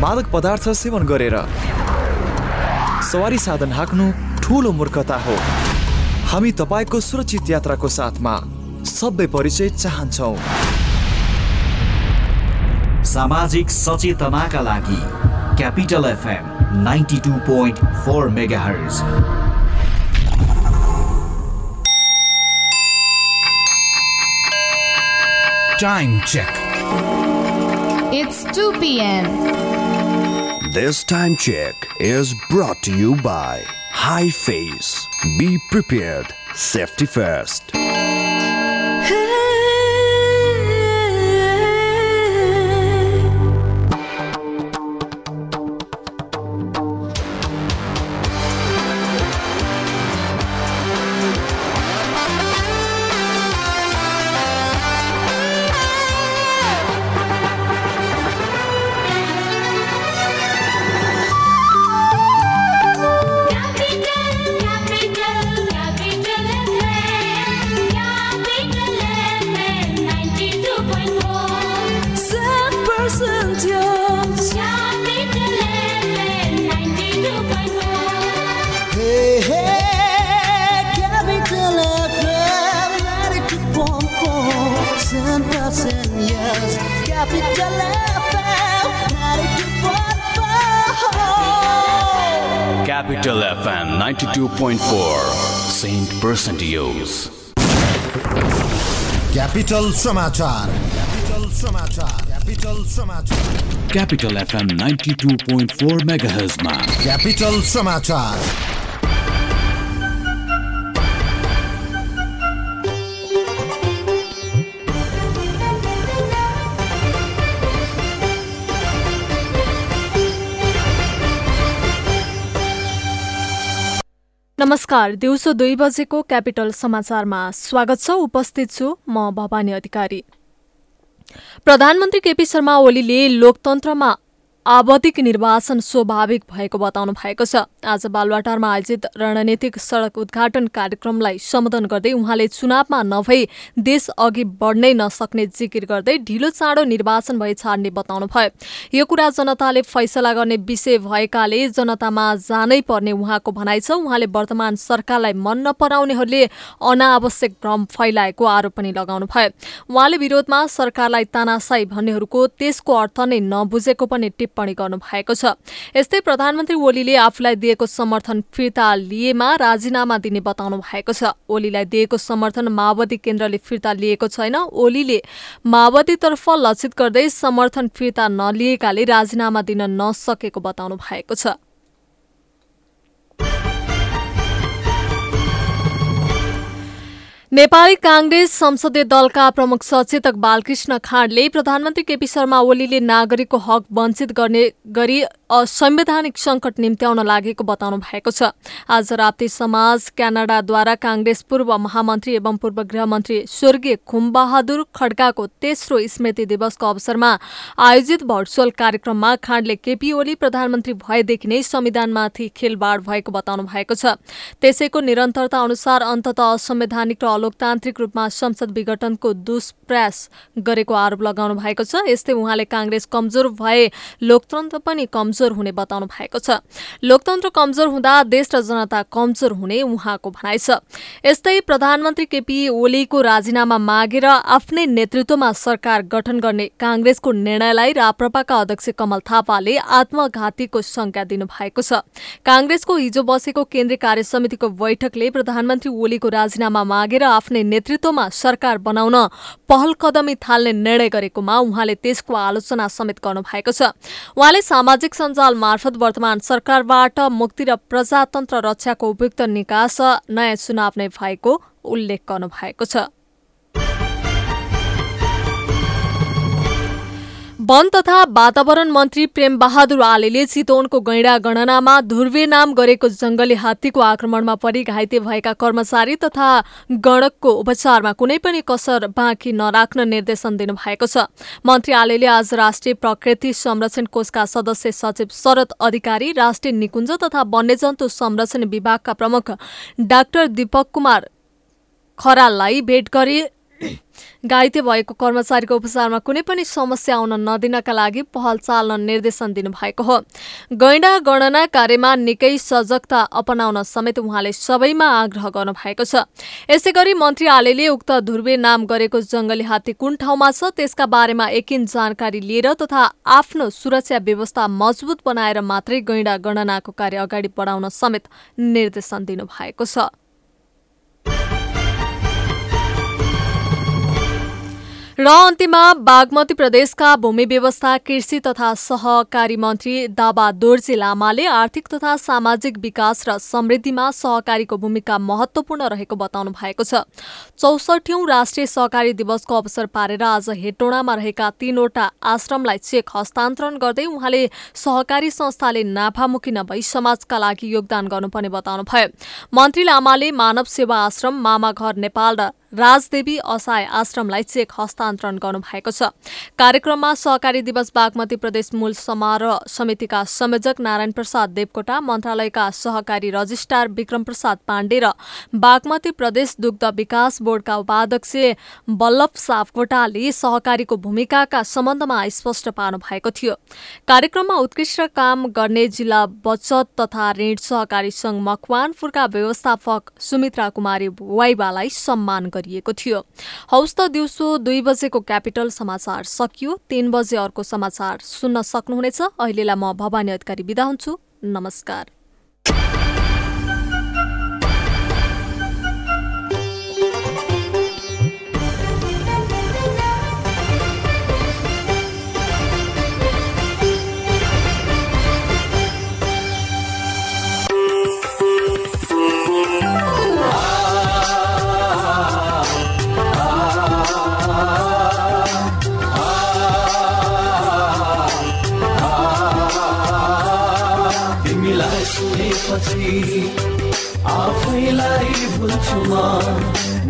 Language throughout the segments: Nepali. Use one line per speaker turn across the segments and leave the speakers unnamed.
मादक पदार्थ सेवन गरेर सवारी साधन हाक्नु ठुलो मूर्खता हो हामी तपाईँको सुरक्षित यात्राको साथमा सबै परिचय चाहन्छौ
सामाजिक सचेतनाका लागि Capital FM ninety two point four megahertz
Time check.
It's 2 p.m.
This time check is brought to you by High Face. Be prepared. Safety first.
Capital समाचार क्यापिटल समाचार क्यापिटल समाचार
Capital FM 92.4 MHz मा
क्यापिटल समाचार
नमस्कार दिउँसो दुई बजेको क्यापिटल समाचारमा स्वागत छ उपस्थित छु म भवानी अधिकारी। प्रधानमन्त्री केपी शर्मा ओलीले लोकतन्त्रमा आवधिक निर्वाचन स्वाभाविक भएको बताउनु भएको छ। आज बालवाटारमा आयोजित रणनीतिक सड़क उद्घाटन कार्यक्रमलाई सम्बोधन गर्दै उहाँले चुनावमा नभई देश अघि बढ्नै नसक्ने जिकिर गर्दै ढिलो चाँडो निर्वाचन भए छाड्ने बताउनुभयो। यो कुरा जनताले फैसला गर्ने विषय भएकाले जनतामा जानै पर्ने उहाँको भनाइ छ। उहाँले वर्तमान सरकारलाई मन नपराउनेहरूले अनावश्यक भ्रम फैलाएको आरोप पनि लगाउनुभयो। उहाँले विरोधमा सरकारलाई तानासाई भन्नेहरूको त्यसको अर्थ नै नबुझेको पनि टिप्पणी गर्नुभएको छ। यस्तै प्रधानमन्त्री ओलीले आफूलाई दिएको समर्थन फिर्ता लिएमा राजीनामा दिने बताउनु भएको छ। ओलीलाई दिएको समर्थन माओवादी केन्द्रले फिर्ता लिएको छैन। ओलीले माओवादीतर्फ लक्षित गर्दै समर्थन फिर्ता नलिएकाले राजीनामा दिन नसकेको बताउनु भएको छ। नेपाली काङ्ग्रेस संसदीय दलका प्रमुख सचेतक बालकृष्ण खाँडले प्रधानमन्त्री केपी शर्मा ओलीले नागरिकको हक वञ्चित गर्ने गरी असंवैधानिक सङ्कट निम्त्याउन लागेको बताउनु भएको छ। आज राप्ती समाज क्यानाडाद्वारा काङ्ग्रेस पूर्व महामन्त्री एवं पूर्व गृहमन्त्री स्वर्गीय खुमबहादुर खड्काको तेस्रो स्मृति दिवसको अवसरमा आयोजित भर्चुअल कार्यक्रममा खाँडले केपी ओली प्रधानमन्त्री भएदेखि नै संविधानमाथि खेलबाड भएको बताउनु भएको छ। त्यसैको निरन्तरता अनुसार अन्तत असंवैधानिक र अलोकतान्त्रिक रूपमा संसद विघटनको दुष्प्रयास गरेको आरोप लगाउनु भएको छ। यस्तै उहाँले काङ्ग्रेस कमजोर भए लोकतन्त्र पनि कमजोर हुने बताउनु भएको छ। लोकतन्त्र कमजोर हुँदा देश र जनता कमजोर हुने उहाँको भनाइ छ। यस्तै प्रधानमन्त्री केपी ओलीको राजीनामा मागेर आफ्नै नेतृत्वमा सरकार गठन गर्ने काङ्ग्रेसको निर्णयलाई राप्रपाका अध्यक्ष कमल थापाले आत्मघातीको शंका दिनुभएको छ। काङ्ग्रेसको हिजो बसेको केन्द्रीय कार्य समितिको बैठकले प्रधानमन्त्री ओलीको राजीनामा मागेर आफ्नै नेतृत्वमा सरकार बनाउन पहल कदमी थाल्ने निर्णय गरेकोमा उहाँले त्यसको आलोचना समेत गर्नु भएको छ। उहाँले सामाजिक सञ्जाल मार्फत वर्तमान सरकारबाट मुक्ति र प्रजातन्त्र रक्षाको उपयुक्त निकास नयाँ चुनाव नै भएको उल्लेख गर्नु भएको छ। वन तथा वातावरण मन्त्री प्रेम बहादुर आलेले चितवनको गैंडा गणनामा ध्रुवे नाम गरेको जंगली हात्तीको आक्रमणमा परि घाइते भएका कर्मचारी तथा गणकको उपचारमा कुनै पनि कसर बाँकी नराख्न निर्देशन दिनुभएको छ। मन्त्री आलेले आज राष्ट्रिय प्रकृति संरक्षण कोषका सदस्य सचिव शरद अधिकारी राष्ट्रिय निकुञ्ज तथा वन्यजन्तु संरक्षण विभागका प्रमुख डाक्टर दीपक कुमार खराललाई भेट गरी घाइते भएको कर्मचारीको उपचारमा कुनै पनि समस्या आउन नदिनका लागि पहल चाल्न निर्देशन दिनुभएको हो। गैंडा गणना कार्यमा निकै सजगता अपनाउन समेत उहाँले सबैमा आग्रह गर्नुभएको छ। यसै गरी मन्त्री आलेले उक्त ध्रुवे नाम गरेको जंगली हात्ती कुन ठाउँमा छ त्यसका बारेमा एकिन जानकारी लिएर तथा आफ्नो सुरक्षा व्यवस्था मजबुत बनाएर मात्रै गैंडा गणनाको कार्य अगाडि बढाउन समेत निर्देशन दिनुभएको छ। र अन्त्यमा बागमती प्रदेशका भूमि व्यवस्था कृषि तथा सहकारी मन्त्री दाबा दोर्जे लामाले आर्थिक तथा सामाजिक विकास र समृद्धिमा सहकारीको भूमिका महत्वपूर्ण रहेको बताउनु भएको छ। चौसठौं राष्ट्रिय सहकारी दिवसको अवसर पारेर आज हेटोडामा रहेका तीनवटा आश्रमलाई चेक हस्तान्तरण गर्दै उहाँले सहकारी संस्थाले नाफामुखी नभई समाजका लागि योगदान गर्नुपर्ने बताउनुभयो। मन्त्री लामाले मानव सेवा आश्रम मामा घर नेपाल र राजदेवी असहाय आश्रमलाई चेक हस्तान्तरण गर्नुभएको छ। कार्यक्रममा सहकारी दिवस बागमती प्रदेश मूल समारोह समितिका संयोजक नारायण प्रसाद देवकोटा मन्त्रालयका सहकारी रजिस्ट्रार विक्रम प्रसाद पाण्डे र बागमती प्रदेश दुग्ध विकास बोर्डका उपाध्यक्ष वल्लभ सापकोटाले सहकारीको भूमिकाका सम्बन्धमा स्पष्ट पार्नु भएको थियो। कार्यक्रममा उत्कृष्ट काम गर्ने जिल्ला बचत तथा ऋण सहकारी संघ मकवानपुरका व्यवस्थापक सुमित्रा कुमारी वाइबालाई सम्मान गरिएको थियो। हौस् त दिउँसो दुई बजेको क्यापिटल समाचार सकियो तीन बजे अर्को समाचार सुन्न सक्नुहुनेछ। अहिलेलाई म भवानी अधिकारी बिदा हुन्छु। नमस्कार।
सुनेपछि आफैलाई भुल्छु म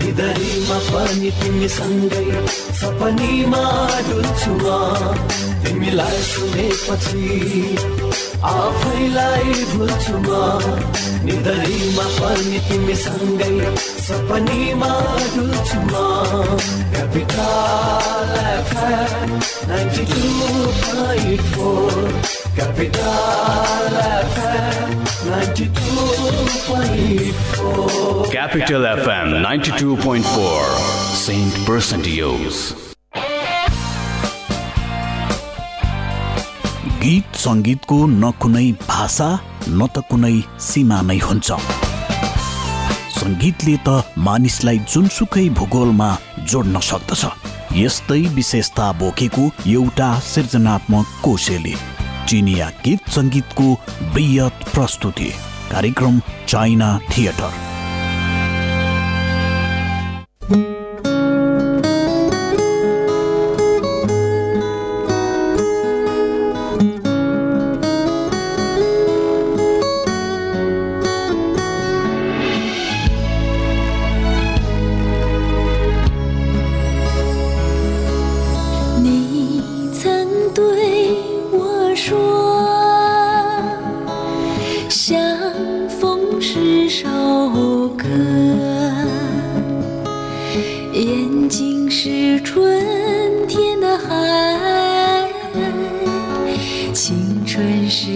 निधरीमा पनि तिमीसँगै सपनीमा डुल्छु म तिमीलाई सुनेपछि आफैलाई भुल्छु म निधरीमा पनि तिमीसँगै सपनीमा डुल्छु म Capital FM 92.4 Capital FM 92.4
Capital FM 92.4 Saint Percentios.
गीत सङ्गीतको न कुनै भाषा न त कुनै सीमा नै हुन्छ। सङ्गीतले त मानिसलाई जुनसुकै भूगोलमा जोड्न सक्दछ। यस्तै विशेषता बोकेको एउटा सृजनात्मक कोशेली। चिनिया गीत सङ्गीतको बृहत प्रस्तुति। कार्यक्रम चाइना थिएटर।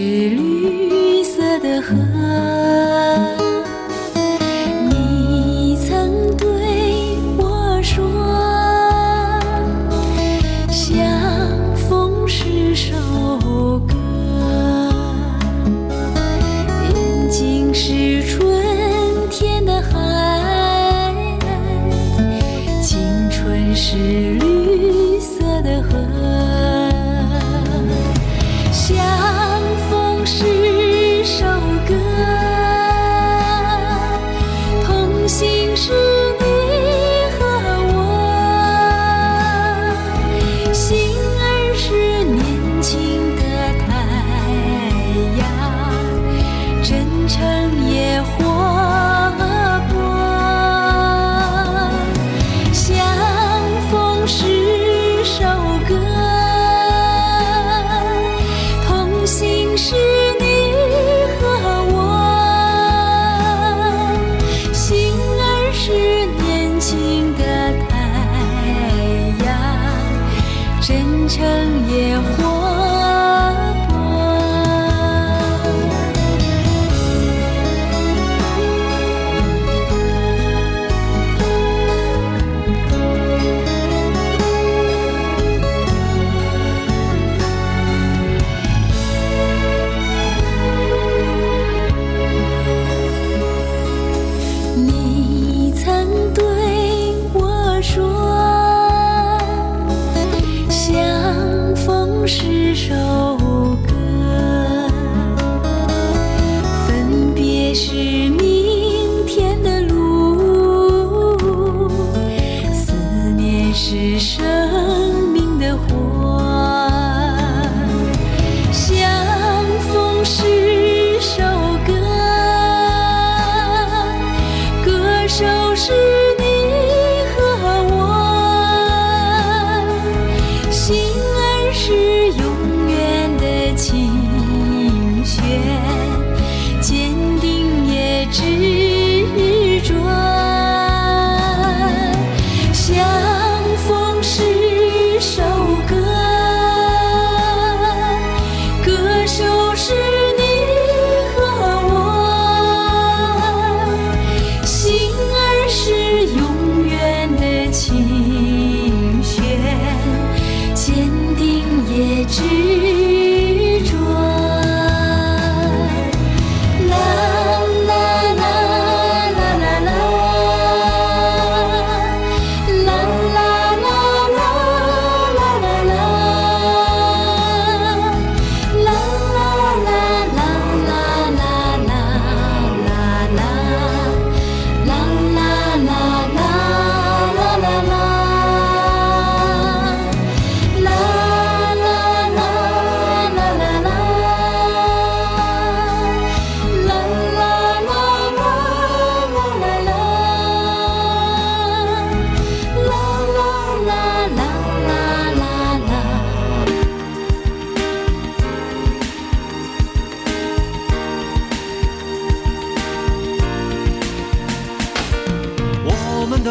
Chérie.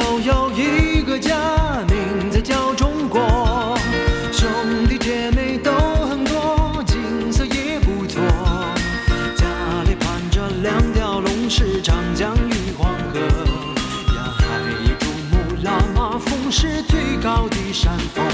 都有一个家名字叫中国。兄弟姐妹都很多景色也不错。家里盘着两条龙是长江与黄河呀还有珠穆朗玛峰是最高的山峰。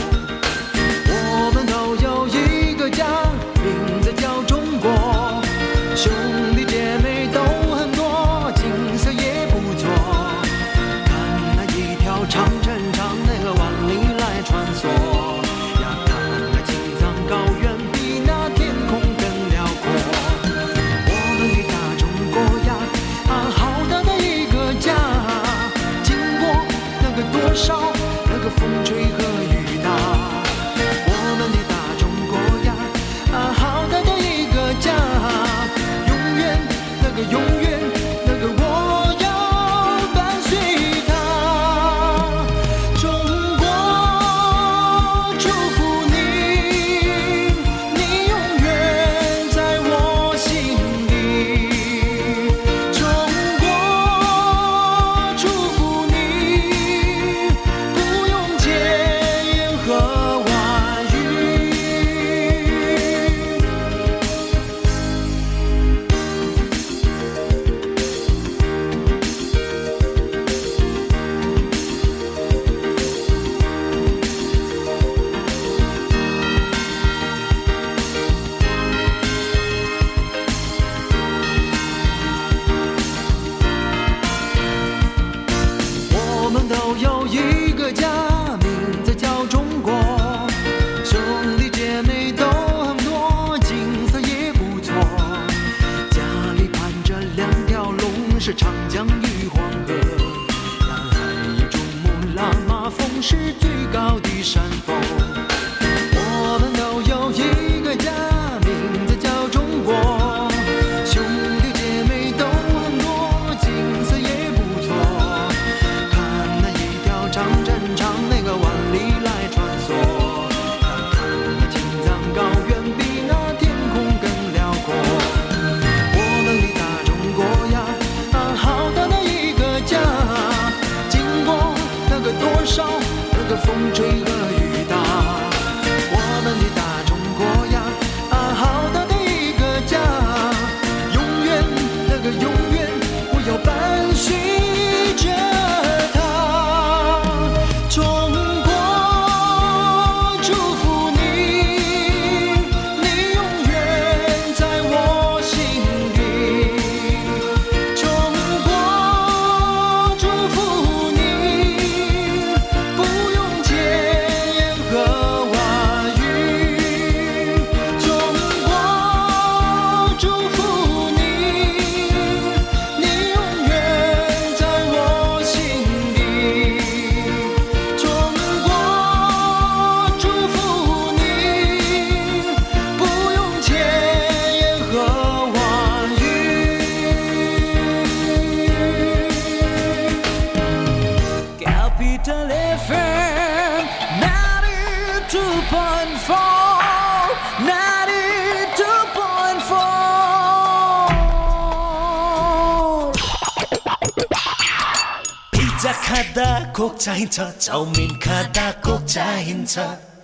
खाँदा कोक चाहिन्छ चाउमिन खाँदा कोक चाहिन्छ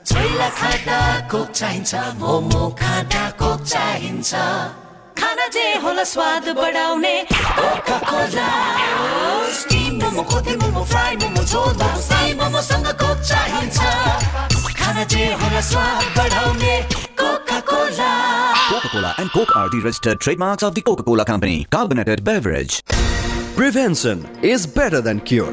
छोइला खाँदा कोक चाहिन्छ मोमो खाँदा कोक चाहिन्छ खाना जे होला स्वाद बढाउने Coca Cola steam momo kothey momo fry momo jhol Sai मोमोसँग Coke चाहिन्छ खाना जे होला स्वाद बढाउने Coca Cola
Coca-Cola and Coke are the registered trademarks of the Coca-Cola Company. Carbonated beverage.
Prevention is better than cure.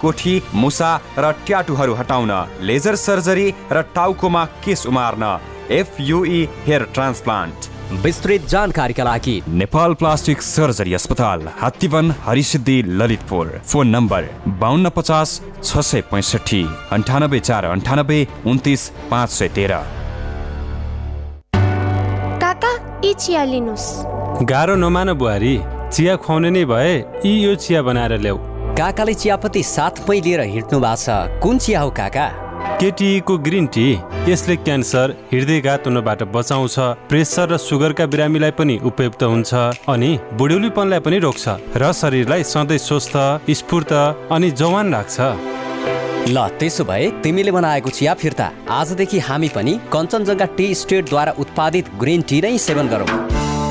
कोठी मुसा र ट्याटुहरू हटाउन लेजर सर्जरी र टाउकोमा केस उमार्न एफयुई हेयर ट्रान्सप्लान्ट।
विस्तृत जानकारीका लागि
नेपाल प्लास्टिक सर्जरी अस्पताल हात्तीवन हरिसिद्धि ललितपुर। फोन नम्बर बाहन्न पचास छ सय पैँसठी अन्ठानब्बे चार अन्ठानब्बे उन्तिस पाँच सय तेह्र।
काका यी चिया लिनुहोस्।
गाह्रो नमान बुहारी चिया खुवाउने नै भए यी यो चिया बनाएर ल्याऊ।
काकाले चियापत्ती साथमै लिएर हिँड्नु भएको छ। कुन चिया हो काका?
केटीको ग्रिन टी यसले क्यान्सर हृदयघात हुनबाट बचाउँछ प्रेसर र सुगरका बिरामीलाई पनि उपयुक्त हुन्छ अनि बुढ्यौलीपनलाई पनि रोक्छ र शरीरलाई सधैँ स्वस्थ स्फूर्त अनि जवान राख्छ।
ल त्यसो भए तिमीले बनाएको चिया फिर्ता। आजदेखि हामी पनि कञ्चनजङ्घा टी स्टेटद्वारा उत्पादित ग्रिन टी नै सेवन गरौँ।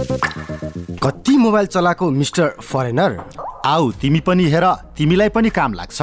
कति मोबाइल चलाएको मिस्टर फरेनर?
आऊ तिमी पनि हेर तिमीलाई पनि काम लाग्छ।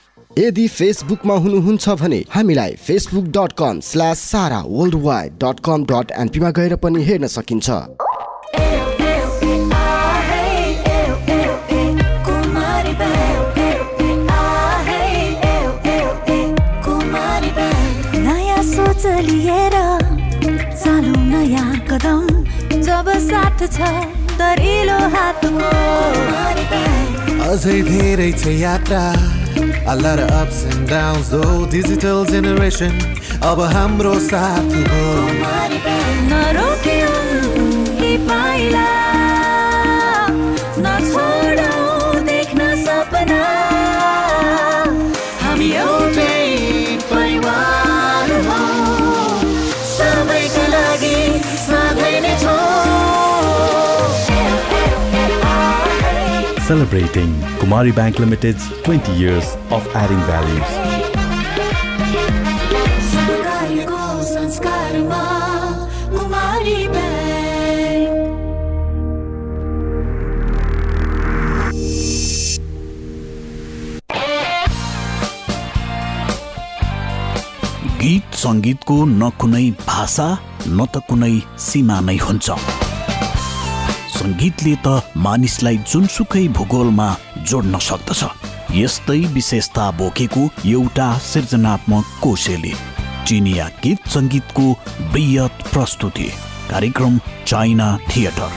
यदि फेसबुकमा हुनुहुन्छ भने हामीलाई Facebook dot com slash Sara world wide dot com dot एनपीमा गएर पनि हेर्न सकिन्छ।
नयाँ सोच लिएर चालु नयाँ कदम जब साथ छ दरिलो हातको।
अझै धेरै छ यात्रा A lot of ups and downs though Digital generation अब हाम्रो साथ हो
Celebrating Kumari Bank Limited's 20 years of adding values.
गीत सङ्गीतको न कुनै भाषा न त कुनै सीमा नै हुन्छ सङ्गीतले त मानिसलाई जुनसुकै भूगोलमा जोड्न सक्दछ। यस्तै विशेषता बोकेको एउटा सृजनात्मक कोशेली चिनिया गीत सङ्गीतको बृहत प्रस्तुति कार्यक्रम चाइना थिएटर।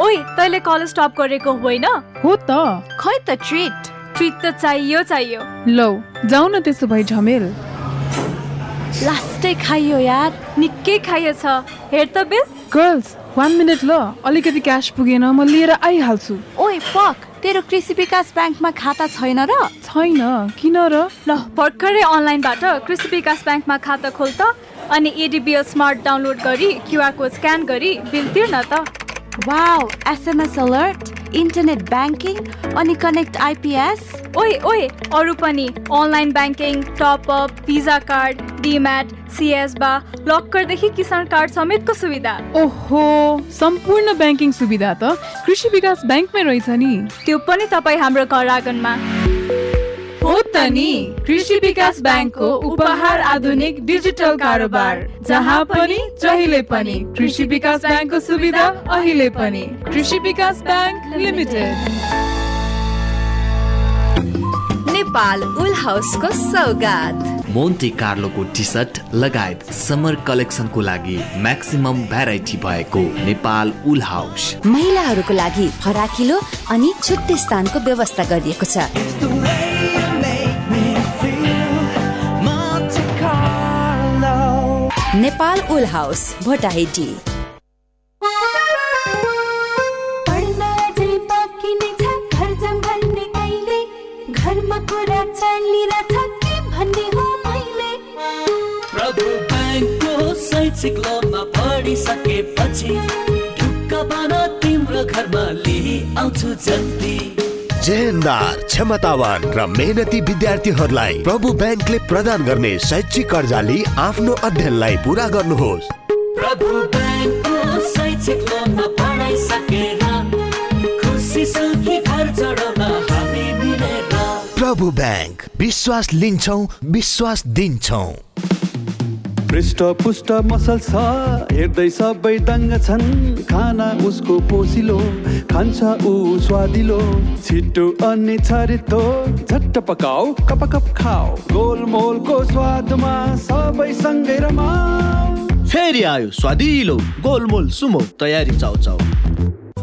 ओइ तैँले कलेज स्टप गरेको होइन?
हो त।
खै त ट्रिट ट्रिट त चाहियो चाहियो।
लौ जाऊ न त्यसो भए झमेल।
लास्टै खाइयो यार निकै खाइएछ हेर त बिल।
गर्ल्स वान मिनट ल अलिकति क्यास पुगेन म लिएर आइहाल्छु।
ओइ फक तेरो कृषि विकास ब्याङ्कमा खाता छैन र?
छैन। किन र?
ल भर्खरै अनलाइनबाट कृषि विकास ब्याङ्कमा खाता खोल त अनि एडिबिएल स्मार्ट डाउनलोड गरी क्युआर कोड स्क्यान गरी बिल तिर्न त। Wow SMS alert internet banking अनि कनेक्ट आइपिएस ओइ ओइ अरू पनि online banking top up Visa card demat सिएस बा लक्करदेखि किसान कार्ड समेतको सुविधा।
ओहो सम्पूर्ण ब्याङ्किङ सुविधा त कृषि विकास ब्याङ्कमै रहेछ नि।
त्यो पनि तपाईँ हाम्रो घर आँगनमा।
हो त नि कृषि विकास ब्याङ्कको उपहार आधुनिक डिजिटल कारोबार जहाँ पनि जहिले पनि कृषि विकास ब्याङ्कको सुविधा अहिले पनि। Krishi Bikas bank limited.
Nepal wool हाउसको सौगात। मोन्टे कार्लोको टी सर्ट लगायत समर कलेक्सनको लागि म्याक्सिमम भेराइटी भएको नेपाल उल हाउस।
महिलाहरूको लागि फराकिलो अनि छुट्टै स्थानको व्यवस्था गरिएको छ। नेपाल उल हाउस भोटाहेटी
पढ्न अझै बाँकी नै छ घर सम्हाल्ने कहिले? घरमा कुरा चलिरहेछ के भन्ने हो मैले?
प्रभु ब्याङ्कको शैक्षिक लोनमा पढिसकेपछि ढुक्क बन तिम्रो घरमा लिई आउँछु जल्दी।
जेहेन्दार क्षमतावान र मेहनती विद्यार्थीहरूलाई प्रभु ब्याङ्कले प्रदान गर्ने शैक्षिक कर्जाले आफ्नो अध्ययनलाई पुरा गर्नुहोस्।
प्रभु शैक्षिक
ब्याङ्क विश्वास लिन्छौ विश्वास दिन्छौ।
पृष्ठ पुष्ट मसल छ हेर्दै सबै दङ्ग छन्। खाना उसको पोसिलो खान्छ ऊ स्वादिलो। छिटो अनि छरितो झट्ट पकाऊ कप कप खाऊ। गोलमोलको स्वादमा सबै सँगै रमाऊ।
फेरि आयो स्वादिलो गोलमोल सुमो तयारी चाउ चाउ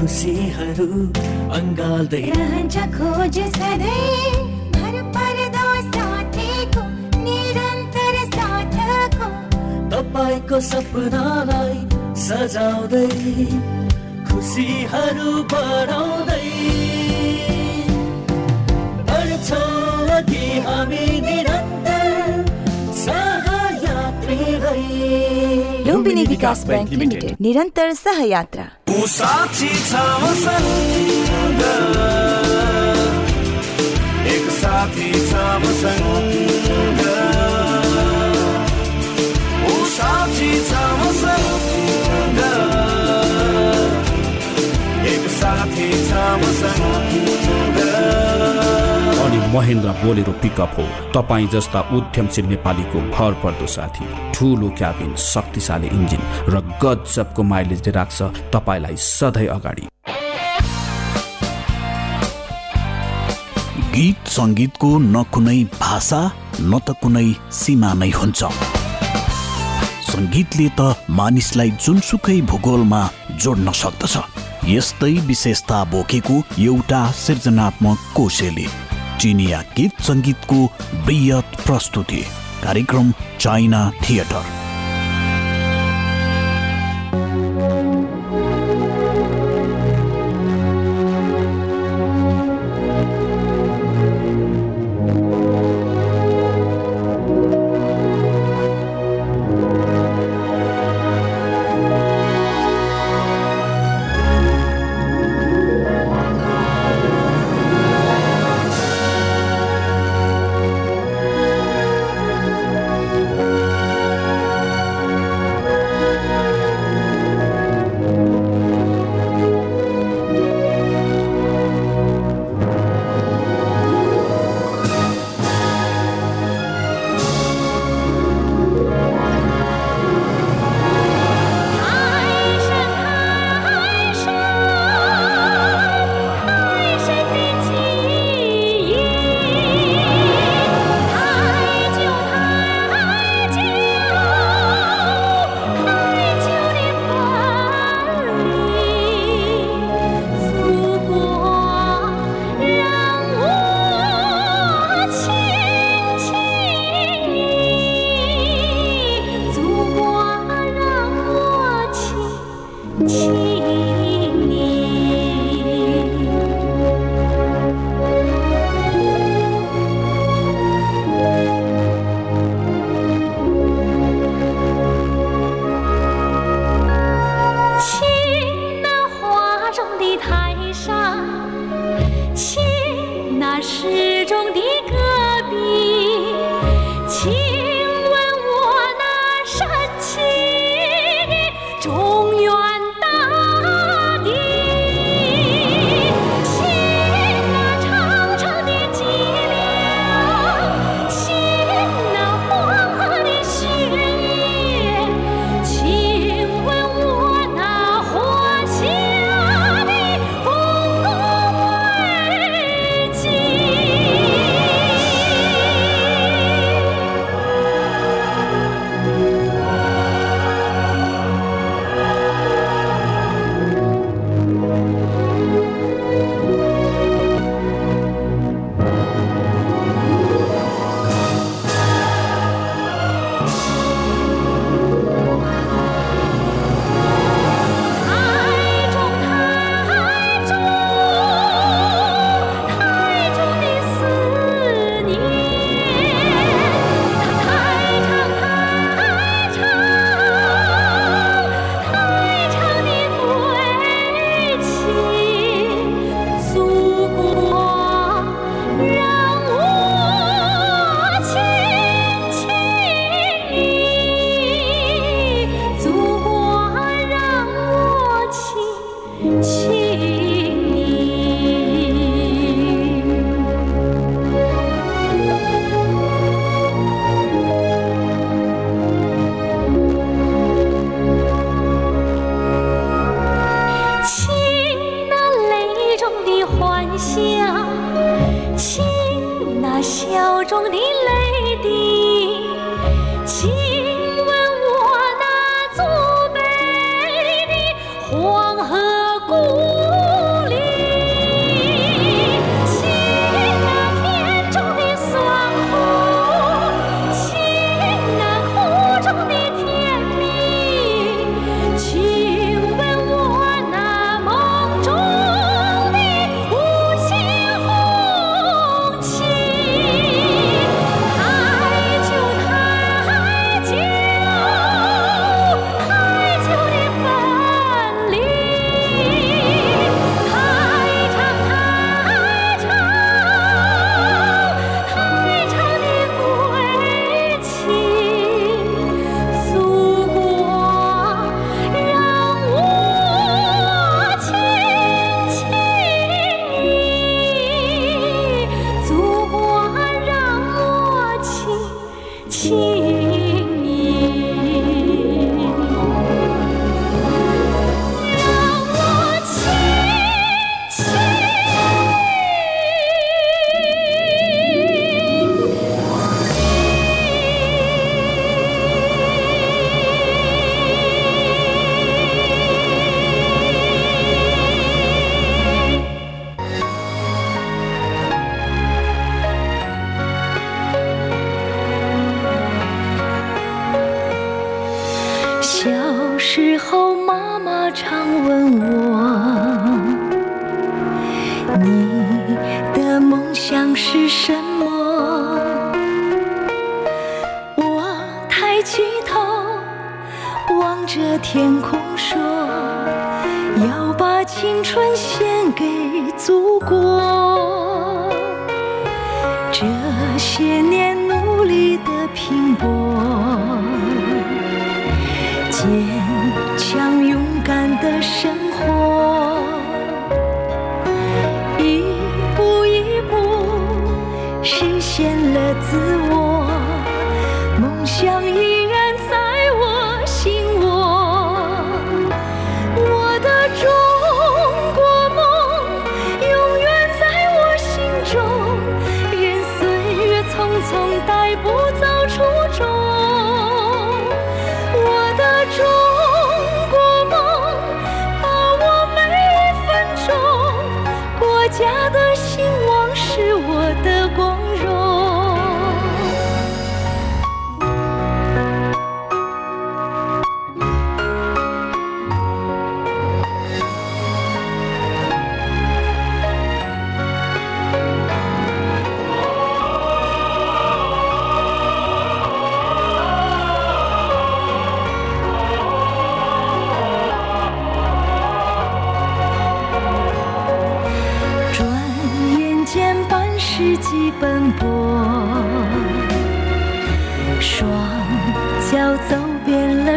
खुसीहरू अङ्गाल्दै
रहन्छ खोज सधैँ। भर पर्दो साथीको निरन्तर साथको।
तपाईँको सपनालाई सजाउँदै खुसीहरू बढाउँदै। बढ्छौँ अघि हामी निरन्तर
विकास ब्याङ्क लिमिटेड निरन्तर सहयात्रा
एक साथी
महेन्द्र बोलेरो पिकअप हो। तपाईँ जस्ता उद्यमशील नेपालीको भर पर्दो साथी ठुलो क्याबिन शक्तिशाली इन्जिन र गजबको माइलेजले राख्छ तपाईँलाई सधैँ अगाडि।
गीत सङ्गीतको न कुनै भाषा न त कुनै सीमा नै हुन्छ। सङ्गीतले त मानिसलाई जुनसुकै भूगोलमा जोड्न सक्दछ। यस्तै विशेषता बोकेको एउटा सृजनात्मक कोशेली। चिनिया गीत सङ्गीतको बृहत प्रस्तुति कार्यक्रम चाइना थिएटर।
望着天空说，要把青春献给祖国。这些年努力的拼搏。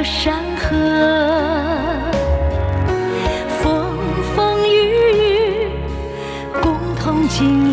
山河，风风雨雨共同经历。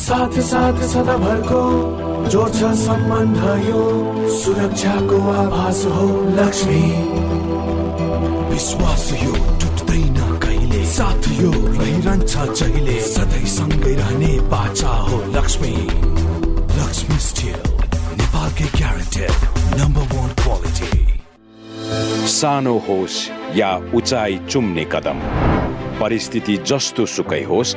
साथ साथ सदाभरको जोड्छ सम्बन्ध यो सुरक्षाको आभास हो लक्ष्मी। विश्वास यो टुट्दैन कहिले? साथ यो रहिरहन्छ जहिले? सधैँ सँगै रहने बाचा हो लक्ष्मी। लक्ष्मी स्टिल नेपालकै ग्यारेन्टेड नम्बर वान क्वालिटी
सानो होस् या उचाइ चुम्ने कदम परिस्थिति जस्तो सुकै होस्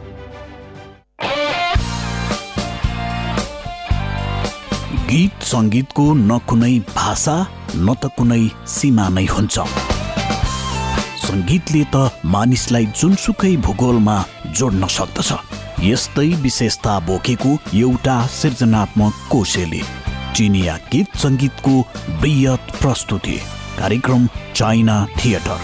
गीत सङ्गीतको न कुनै भाषा न त कुनै सीमा नै हुन्छ। सङ्गीतले त मानिसलाई जुनसुकै भूगोलमा जोड्न सक्दछ। यस्तै विशेषता बोकेको एउटा सृजनात्मक कोशेली चिनिया गीत सङ्गीतको बृहत प्रस्तुति कार्यक्रम चाइना थिएटर।